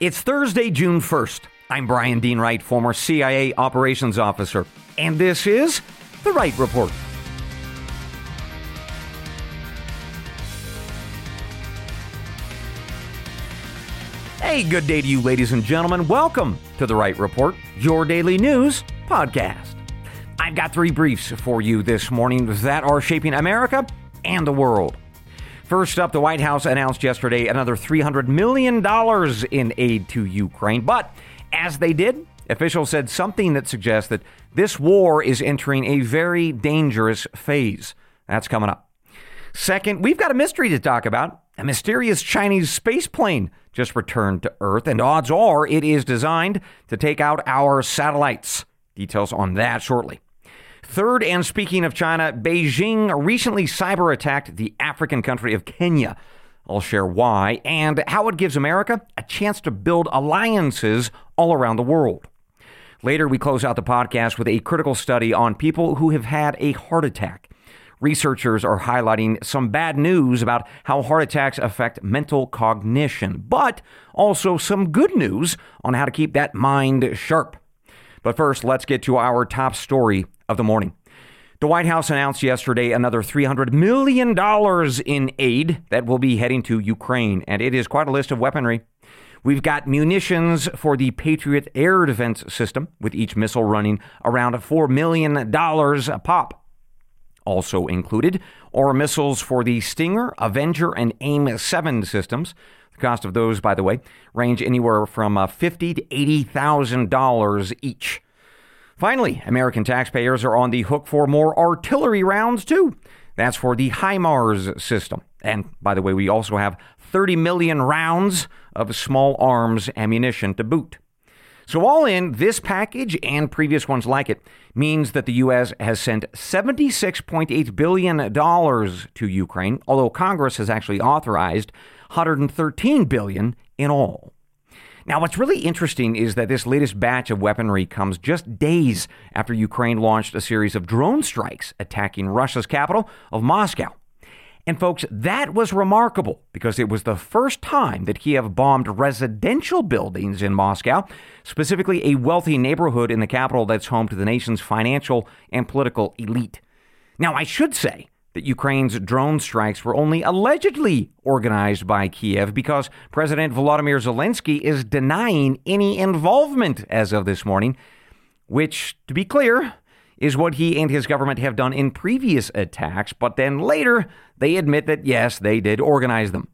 It's Thursday, June 1st. I'm Bryan Dean Wright, former CIA operations officer, and this is The Wright Report. Hey, good day to you, ladies and gentlemen. Welcome to The Wright Report, your daily news podcast. I've got three briefs for you this morning that are shaping America and the world. First up, the White House announced yesterday another $300 million in aid to Ukraine. But as they did, officials said something that suggests that this war is entering a very dangerous phase. That's coming up. Second, we've got a mystery to talk about. A mysterious Chinese space plane just returned to Earth, and odds are it is designed to take out our satellites. Details on that shortly. Third, and speaking of China, Beijing recently cyber attacked the African country of Kenya. I'll share why and how it gives America a chance to build alliances all around the world. Later, we close out the podcast with a critical study on people who have had a heart attack. Researchers are highlighting some bad news about how heart attacks affect mental cognition, but also some good news on how to keep that mind sharp. But first, let's get to our top story of the morning. The White House announced yesterday another $300 million in aid that will be heading to Ukraine, and it is quite a list of weaponry. We've got munitions for the Patriot air defense system, with each missile running around $4 million a pop. Also included are missiles for the Stinger, Avenger, and AIM 7 systems. The cost of those, by the way, range anywhere from uh, $50 to $80,000 each. Finally, American taxpayers are on the hook for more artillery rounds, too. That's for the HIMARS system. And by the way, we also have 30 million rounds of small arms ammunition to boot. So, all in, this package and previous ones like it means that the U.S. has sent $76.8 billion to Ukraine, although Congress has actually authorized 113 billion in all. Now, what's really interesting is that this latest batch of weaponry comes just days after Ukraine launched a series of drone strikes attacking Russia's capital of Moscow. And folks, that was remarkable because it was the first time that Kiev bombed residential buildings in Moscow, specifically a wealthy neighborhood in the capital that's home to the nation's financial and political elite. Now, I should say that Ukraine's drone strikes were only allegedly organized by Kiev because President Volodymyr Zelensky is denying any involvement as of this morning, which, to be clear, is what he and his government have done in previous attacks, but then later they admit that yes, they did organize them.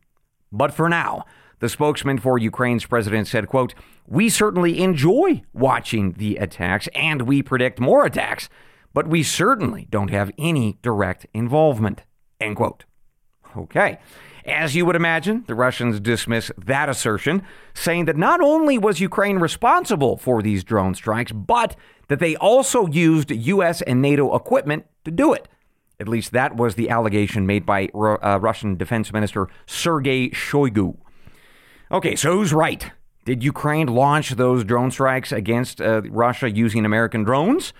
But for now, the spokesman for Ukraine's president said, quote, "We certainly enjoy watching the attacks and we predict more attacks." But we certainly don't have any direct involvement. End quote. Okay. As you would imagine, the Russians dismiss that assertion, saying that not only was Ukraine responsible for these drone strikes, but that they also used U.S. and NATO equipment to do it. At least that was the allegation made by uh, Russian Defense Minister Sergei Shoigu. Okay, so who's right? Did Ukraine launch those drone strikes against uh, Russia using American drones?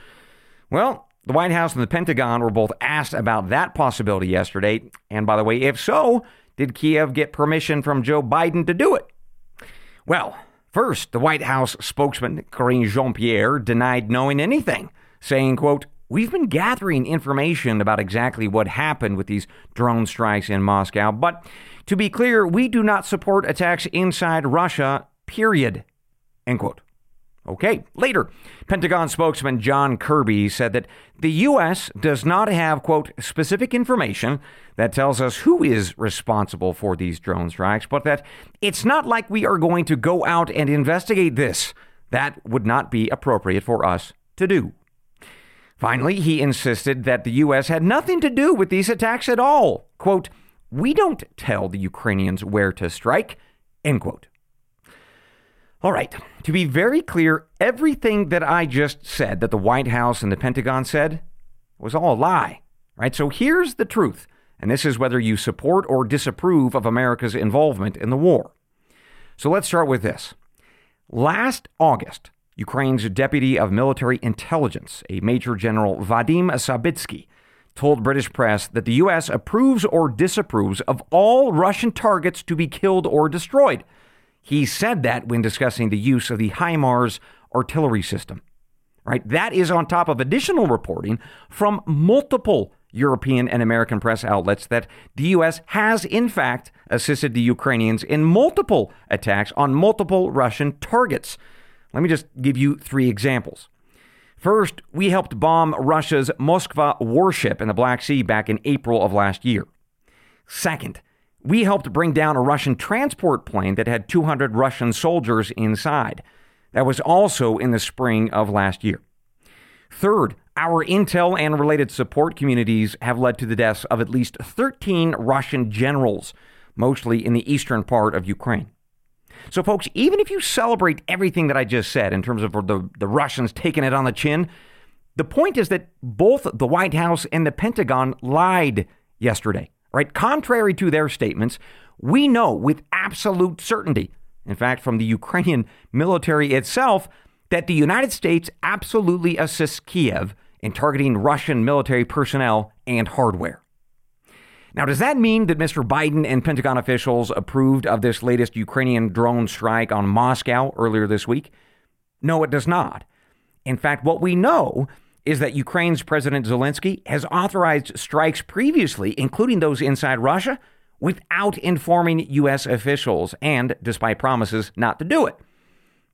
Well, the White House and the Pentagon were both asked about that possibility yesterday. And by the way, if so, did Kiev get permission from Joe Biden to do it? Well, first, the White House spokesman, Karine Jean-Pierre, denied knowing anything, saying, quote, We've been gathering information about exactly what happened with these drone strikes in Moscow, but to be clear, we do not support attacks inside Russia, period. End quote. Okay, later, Pentagon spokesman John Kirby said that the U.S. does not have, quote, specific information that tells us who is responsible for these drone strikes, but that it's not like we are going to go out and investigate this. That would not be appropriate for us to do. Finally, he insisted that the U.S. had nothing to do with these attacks at all. Quote, we don't tell the Ukrainians where to strike, end quote. All right. To be very clear, everything that I just said that the White House and the Pentagon said was all a lie. Right? So here's the truth. And this is whether you support or disapprove of America's involvement in the war. So let's start with this. Last August, Ukraine's deputy of military intelligence, a Major General Vadim Sabitsky, told British press that the U.S. approves or disapproves of all Russian targets to be killed or destroyed. He said that when discussing the use of the HIMARS artillery system. Right? That is on top of additional reporting from multiple European and American press outlets that the U.S. has, in fact, assisted the Ukrainians in multiple attacks on multiple Russian targets. Let me just give you three examples. First, we helped bomb Russia's Moskva warship in the Black Sea back in April of last year. Second, we helped bring down a Russian transport plane that had 200 Russian soldiers inside. That was also in the spring of last year. Third, our intel and related support communities have led to the deaths of at least 13 Russian generals, mostly in the eastern part of Ukraine. So, folks, even if you celebrate everything that I just said in terms of the, the Russians taking it on the chin, the point is that both the White House and the Pentagon lied yesterday, right? Contrary to their statements, we know with absolute certainty, in fact, from the Ukrainian military itself, that the United States absolutely assists Kiev in targeting Russian military personnel and hardware. Now, does that mean that Mr. Biden and Pentagon officials approved of this latest Ukrainian drone strike on Moscow earlier this week? No, it does not. In fact, what we know is that Ukraine's President Zelensky has authorized strikes previously, including those inside Russia, without informing U.S. officials and despite promises not to do it.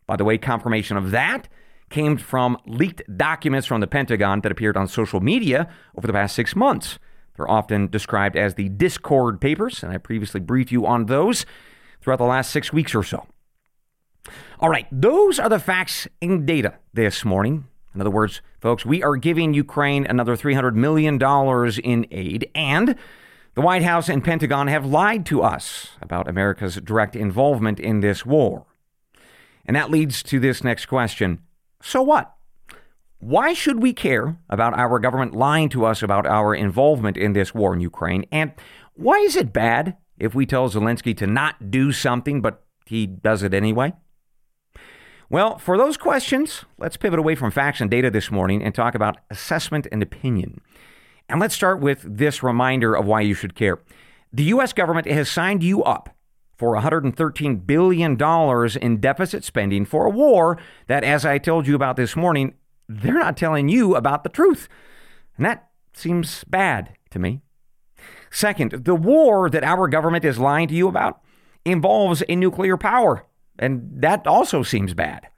By the way, confirmation of that came from leaked documents from the Pentagon that appeared on social media over the past six months. They're often described as the Discord papers, and I previously briefed you on those throughout the last six weeks or so. All right, those are the facts and data this morning. In other words, folks, we are giving Ukraine another $300 million in aid, and the White House and Pentagon have lied to us about America's direct involvement in this war. And that leads to this next question So what? Why should we care about our government lying to us about our involvement in this war in Ukraine? And why is it bad if we tell Zelensky to not do something, but he does it anyway? Well, for those questions, let's pivot away from facts and data this morning and talk about assessment and opinion. And let's start with this reminder of why you should care. The U.S. government has signed you up for $113 billion in deficit spending for a war that, as I told you about this morning, they're not telling you about the truth. And that seems bad to me. Second, the war that our government is lying to you about involves a nuclear power, and that also seems bad.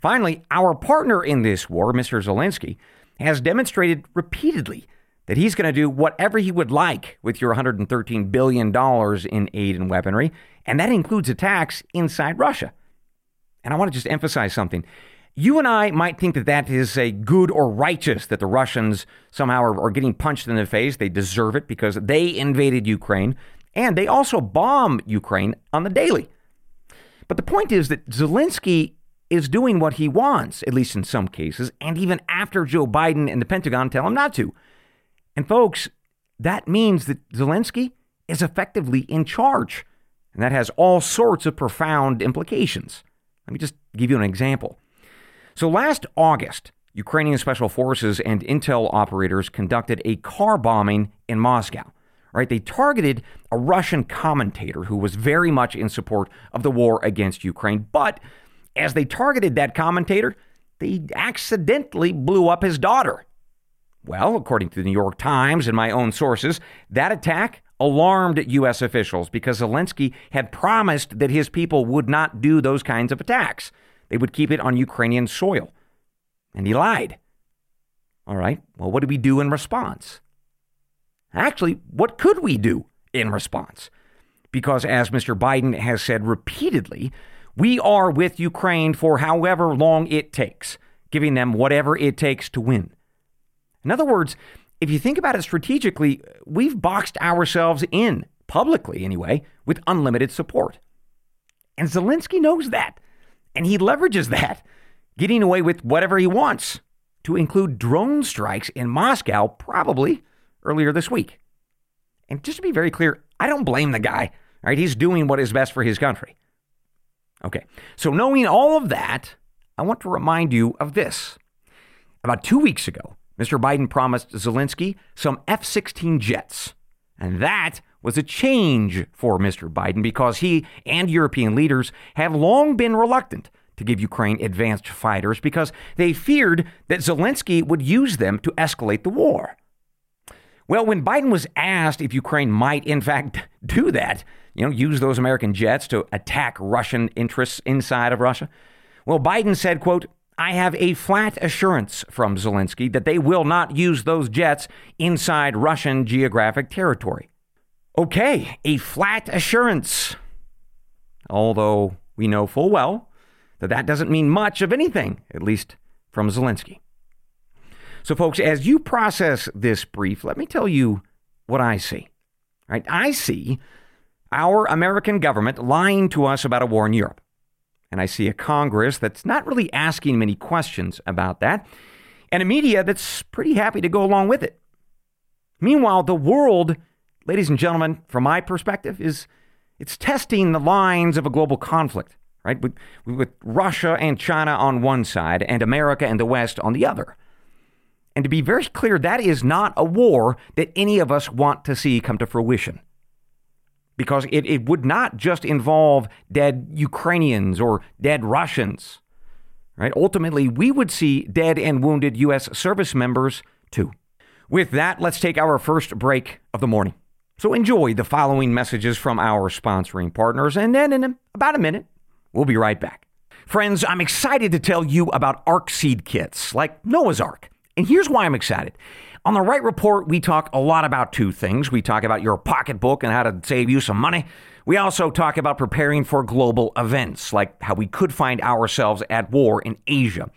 Finally, our partner in this war, Mr. Zelensky, has demonstrated repeatedly that he's going to do whatever he would like with your $113 billion in aid and weaponry, and that includes attacks inside Russia. And I want to just emphasize something. You and I might think that that is a good or righteous that the Russians somehow are, are getting punched in the face. They deserve it because they invaded Ukraine and they also bomb Ukraine on the daily. But the point is that Zelensky is doing what he wants, at least in some cases, and even after Joe Biden and the Pentagon tell him not to. And folks, that means that Zelensky is effectively in charge. And that has all sorts of profound implications. Let me just give you an example. So last August, Ukrainian special forces and intel operators conducted a car bombing in Moscow. Right? They targeted a Russian commentator who was very much in support of the war against Ukraine. But as they targeted that commentator, they accidentally blew up his daughter. Well, according to the New York Times and my own sources, that attack alarmed U.S. officials because Zelensky had promised that his people would not do those kinds of attacks. They would keep it on Ukrainian soil. And he lied. All right, well, what did we do in response? Actually, what could we do in response? Because as Mr. Biden has said repeatedly, we are with Ukraine for however long it takes, giving them whatever it takes to win. In other words, if you think about it strategically, we've boxed ourselves in, publicly anyway, with unlimited support. And Zelensky knows that. And he leverages that, getting away with whatever he wants, to include drone strikes in Moscow, probably earlier this week. And just to be very clear, I don't blame the guy. Right? He's doing what is best for his country. Okay. So knowing all of that, I want to remind you of this. About two weeks ago, Mr. Biden promised Zelensky some F 16 jets. And that was a change for Mr. Biden because he and European leaders have long been reluctant to give Ukraine advanced fighters because they feared that Zelensky would use them to escalate the war. Well, when Biden was asked if Ukraine might, in fact, do that, you know, use those American jets to attack Russian interests inside of Russia, well, Biden said, quote, I have a flat assurance from Zelensky that they will not use those jets inside Russian geographic territory. Okay, a flat assurance. Although we know full well that that doesn't mean much of anything, at least from Zelensky. So, folks, as you process this brief, let me tell you what I see. Right? I see our American government lying to us about a war in Europe. And I see a Congress that's not really asking many questions about that, and a media that's pretty happy to go along with it. Meanwhile, the world, ladies and gentlemen, from my perspective, is it's testing the lines of a global conflict, right? With, with Russia and China on one side and America and the West on the other. And to be very clear, that is not a war that any of us want to see come to fruition because it, it would not just involve dead Ukrainians or dead Russians. Right? Ultimately, we would see dead and wounded U.S. service members too. With that, let's take our first break of the morning. So enjoy the following messages from our sponsoring partners, and then in about a minute, we'll be right back. Friends, I'm excited to tell you about Ark Seed Kits, like Noah's Ark. And here's why I'm excited. On the Wright Report, we talk a lot about two things. We talk about your pocketbook and how to save you some money. We also talk about preparing for global events, like how we could find ourselves at war in Asia.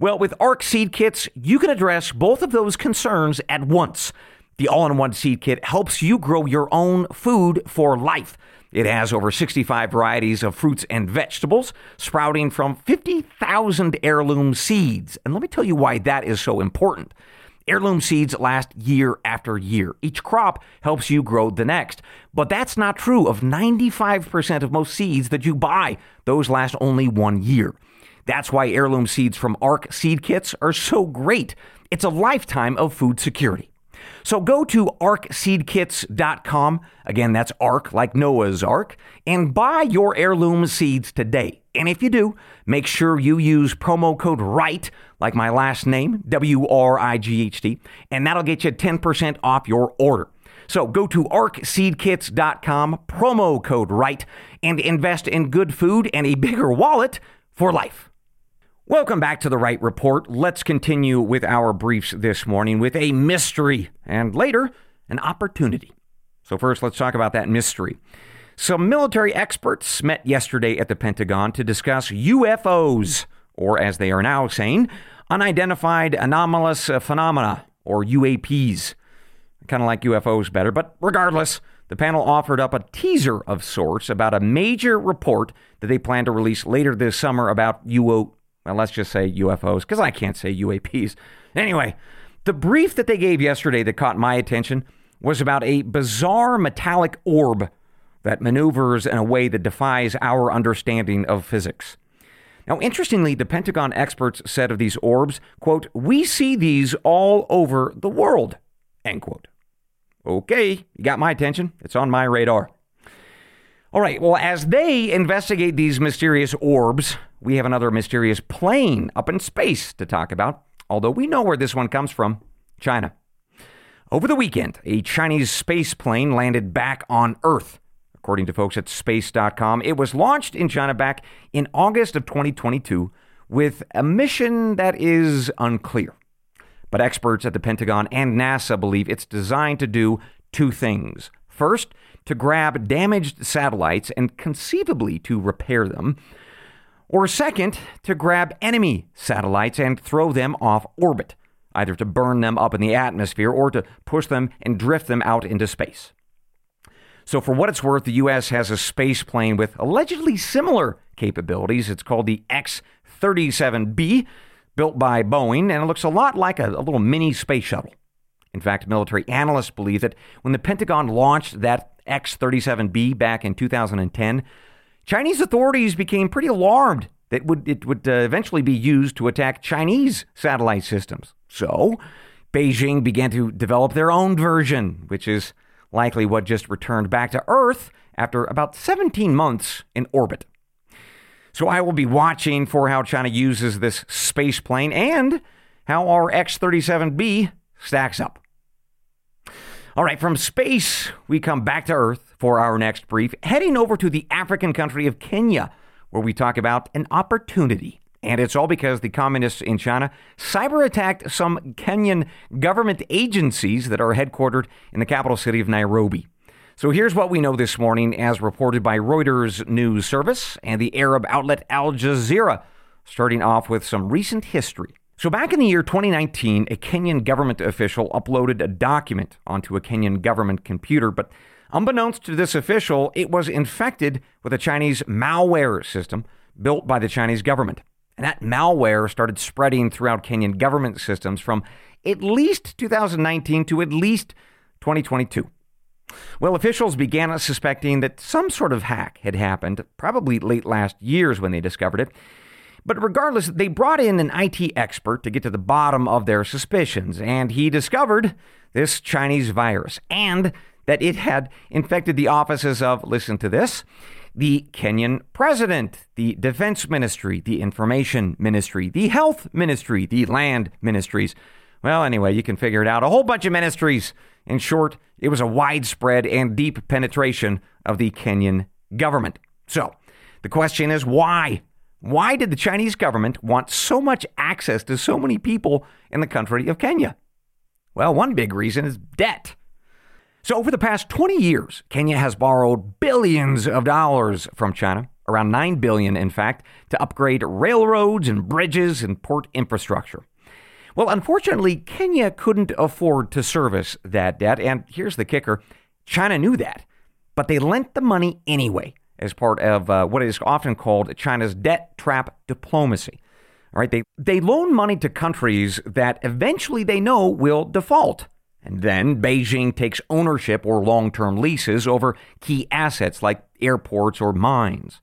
Well, with ARK seed kits, you can address both of those concerns at once. The all in one seed kit helps you grow your own food for life. It has over 65 varieties of fruits and vegetables, sprouting from 50,000 heirloom seeds. And let me tell you why that is so important. Heirloom seeds last year after year. Each crop helps you grow the next. But that's not true of 95% of most seeds that you buy. Those last only one year. That's why heirloom seeds from ARK seed kits are so great. It's a lifetime of food security. So go to arkseedkits.com. Again, that's Ark like Noah's Ark, and buy your heirloom seeds today. And if you do, make sure you use promo code RIGHT, like my last name, W R I G H T, and that'll get you 10% off your order. So go to arkseedkits.com, promo code RIGHT, and invest in good food and a bigger wallet for life. Welcome back to the Wright Report. Let's continue with our briefs this morning with a mystery and later an opportunity. So, first, let's talk about that mystery. Some military experts met yesterday at the Pentagon to discuss UFOs, or as they are now saying, unidentified anomalous phenomena, or UAPs. Kind of like UFOs better, but regardless, the panel offered up a teaser of sorts about a major report that they plan to release later this summer about UO, well, let's just say UFOs, because I can't say UAPs. Anyway, the brief that they gave yesterday that caught my attention was about a bizarre metallic orb that maneuvers in a way that defies our understanding of physics. Now, interestingly, the Pentagon experts said of these orbs, quote, we see these all over the world, end quote. Okay, you got my attention. It's on my radar. All right, well, as they investigate these mysterious orbs, we have another mysterious plane up in space to talk about, although we know where this one comes from China. Over the weekend, a Chinese space plane landed back on Earth. According to folks at space.com, it was launched in China back in August of 2022 with a mission that is unclear. But experts at the Pentagon and NASA believe it's designed to do two things. First, to grab damaged satellites and conceivably to repair them. Or second, to grab enemy satellites and throw them off orbit, either to burn them up in the atmosphere or to push them and drift them out into space. So, for what it's worth, the U.S. has a space plane with allegedly similar capabilities. It's called the X 37B, built by Boeing, and it looks a lot like a, a little mini space shuttle. In fact, military analysts believe that when the Pentagon launched that X 37B back in 2010, Chinese authorities became pretty alarmed that would, it would uh, eventually be used to attack Chinese satellite systems. So, Beijing began to develop their own version, which is likely what just returned back to Earth after about 17 months in orbit. So I will be watching for how China uses this space plane and how our X 37B stacks up. All right, from space, we come back to Earth for our next brief, heading over to the African country of Kenya, where we talk about an opportunity. And it's all because the communists in China cyber attacked some Kenyan government agencies that are headquartered in the capital city of Nairobi. So here's what we know this morning, as reported by Reuters News Service and the Arab outlet Al Jazeera, starting off with some recent history. So, back in the year 2019, a Kenyan government official uploaded a document onto a Kenyan government computer, but unbeknownst to this official, it was infected with a Chinese malware system built by the Chinese government. And that malware started spreading throughout Kenyan government systems from at least 2019 to at least 2022. Well, officials began suspecting that some sort of hack had happened, probably late last year's when they discovered it. But regardless, they brought in an IT expert to get to the bottom of their suspicions, and he discovered this Chinese virus and that it had infected the offices of, listen to this, the Kenyan president, the defense ministry, the information ministry, the health ministry, the land ministries. Well, anyway, you can figure it out. A whole bunch of ministries. In short, it was a widespread and deep penetration of the Kenyan government. So, the question is why? Why did the Chinese government want so much access to so many people in the country of Kenya? Well, one big reason is debt. So, over the past 20 years, Kenya has borrowed billions of dollars from China, around 9 billion in fact, to upgrade railroads and bridges and port infrastructure. Well, unfortunately, Kenya couldn't afford to service that debt, and here's the kicker China knew that, but they lent the money anyway as part of uh, what is often called China's debt trap diplomacy. All right, they, they loan money to countries that eventually they know will default. And then Beijing takes ownership or long term leases over key assets like airports or mines.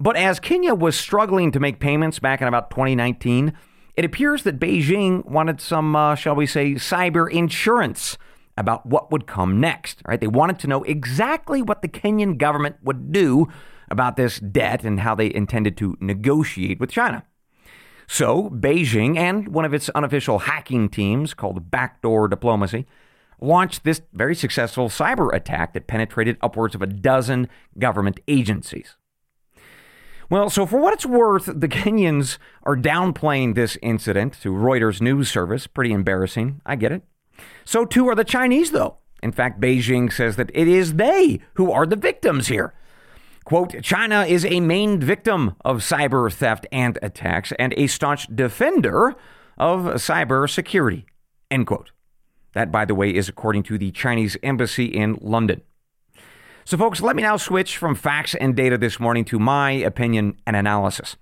But as Kenya was struggling to make payments back in about 2019, it appears that Beijing wanted some, uh, shall we say, cyber insurance about what would come next. Right? They wanted to know exactly what the Kenyan government would do about this debt and how they intended to negotiate with China. So, Beijing and one of its unofficial hacking teams called Backdoor Diplomacy launched this very successful cyber attack that penetrated upwards of a dozen government agencies. Well, so for what it's worth, the Kenyans are downplaying this incident to Reuters news service. Pretty embarrassing. I get it. So too are the Chinese, though. In fact, Beijing says that it is they who are the victims here. Quote, China is a main victim of cyber theft and attacks and a staunch defender of cyber security. End quote. That, by the way, is according to the Chinese embassy in London. So, folks, let me now switch from facts and data this morning to my opinion and analysis.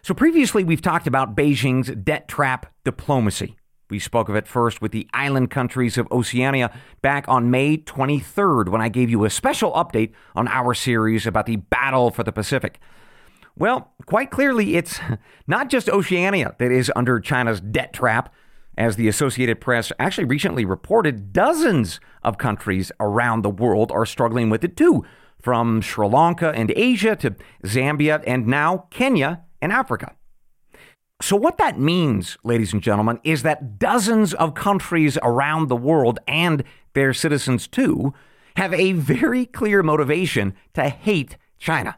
So, previously, we've talked about Beijing's debt trap diplomacy. We spoke of it first with the island countries of Oceania back on May 23rd when I gave you a special update on our series about the battle for the Pacific. Well, quite clearly, it's not just Oceania that is under China's debt trap. As the Associated Press actually recently reported, dozens of countries around the world are struggling with it too, from Sri Lanka and Asia to Zambia and now Kenya and Africa. So, what that means, ladies and gentlemen, is that dozens of countries around the world and their citizens too have a very clear motivation to hate China.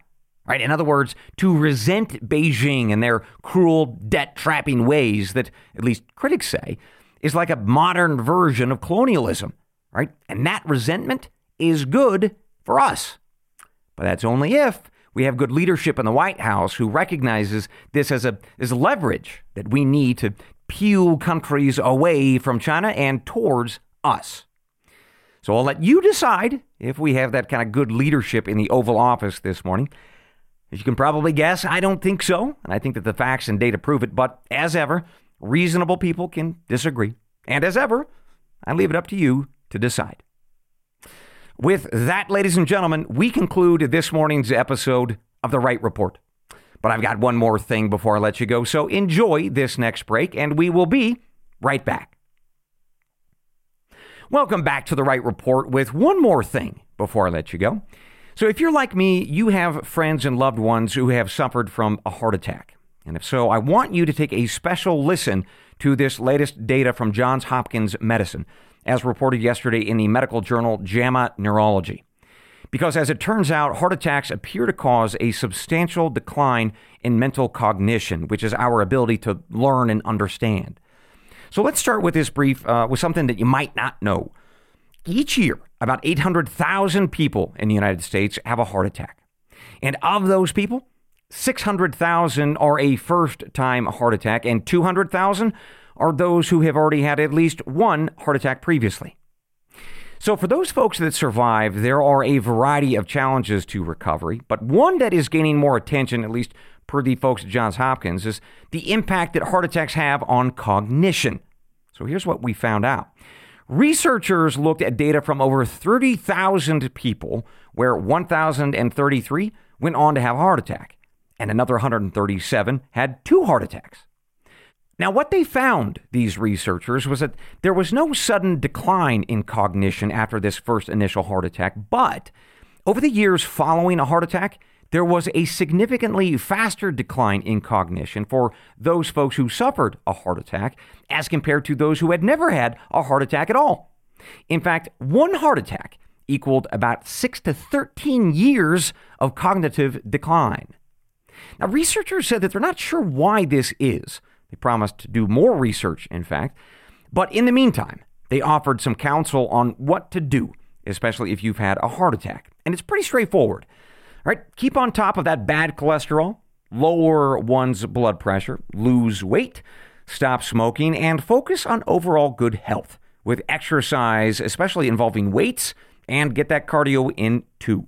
Right? In other words, to resent Beijing and their cruel debt trapping ways that, at least critics say, is like a modern version of colonialism. Right? And that resentment is good for us. But that's only if we have good leadership in the White House who recognizes this as a as leverage that we need to peel countries away from China and towards us. So I'll let you decide if we have that kind of good leadership in the Oval Office this morning. As you can probably guess, I don't think so, and I think that the facts and data prove it. But as ever, reasonable people can disagree. And as ever, I leave it up to you to decide. With that, ladies and gentlemen, we conclude this morning's episode of The Wright Report. But I've got one more thing before I let you go, so enjoy this next break, and we will be right back. Welcome back to the Wright Report with one more thing before I let you go. So, if you're like me, you have friends and loved ones who have suffered from a heart attack. And if so, I want you to take a special listen to this latest data from Johns Hopkins Medicine, as reported yesterday in the medical journal JAMA Neurology. Because as it turns out, heart attacks appear to cause a substantial decline in mental cognition, which is our ability to learn and understand. So let's start with this brief uh, with something that you might not know. Each year, about 800,000 people in the United States have a heart attack. And of those people, 600,000 are a first time heart attack, and 200,000 are those who have already had at least one heart attack previously. So, for those folks that survive, there are a variety of challenges to recovery, but one that is gaining more attention, at least per the folks at Johns Hopkins, is the impact that heart attacks have on cognition. So here's what we found out. Researchers looked at data from over 30,000 people, where 1,033 went on to have a heart attack, and another 137 had two heart attacks. Now, what they found, these researchers, was that there was no sudden decline in cognition after this first initial heart attack, but over the years following a heart attack, there was a significantly faster decline in cognition for those folks who suffered a heart attack as compared to those who had never had a heart attack at all. In fact, one heart attack equaled about 6 to 13 years of cognitive decline. Now, researchers said that they're not sure why this is. They promised to do more research, in fact. But in the meantime, they offered some counsel on what to do, especially if you've had a heart attack. And it's pretty straightforward. All right, keep on top of that bad cholesterol, lower one's blood pressure, lose weight, stop smoking, and focus on overall good health with exercise, especially involving weights, and get that cardio in too.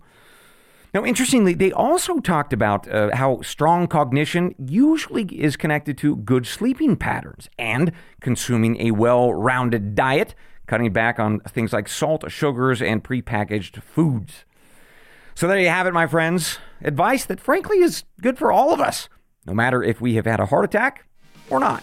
Now, interestingly, they also talked about uh, how strong cognition usually is connected to good sleeping patterns and consuming a well rounded diet, cutting back on things like salt, sugars, and prepackaged foods. So there you have it, my friends. Advice that frankly is good for all of us, no matter if we have had a heart attack or not.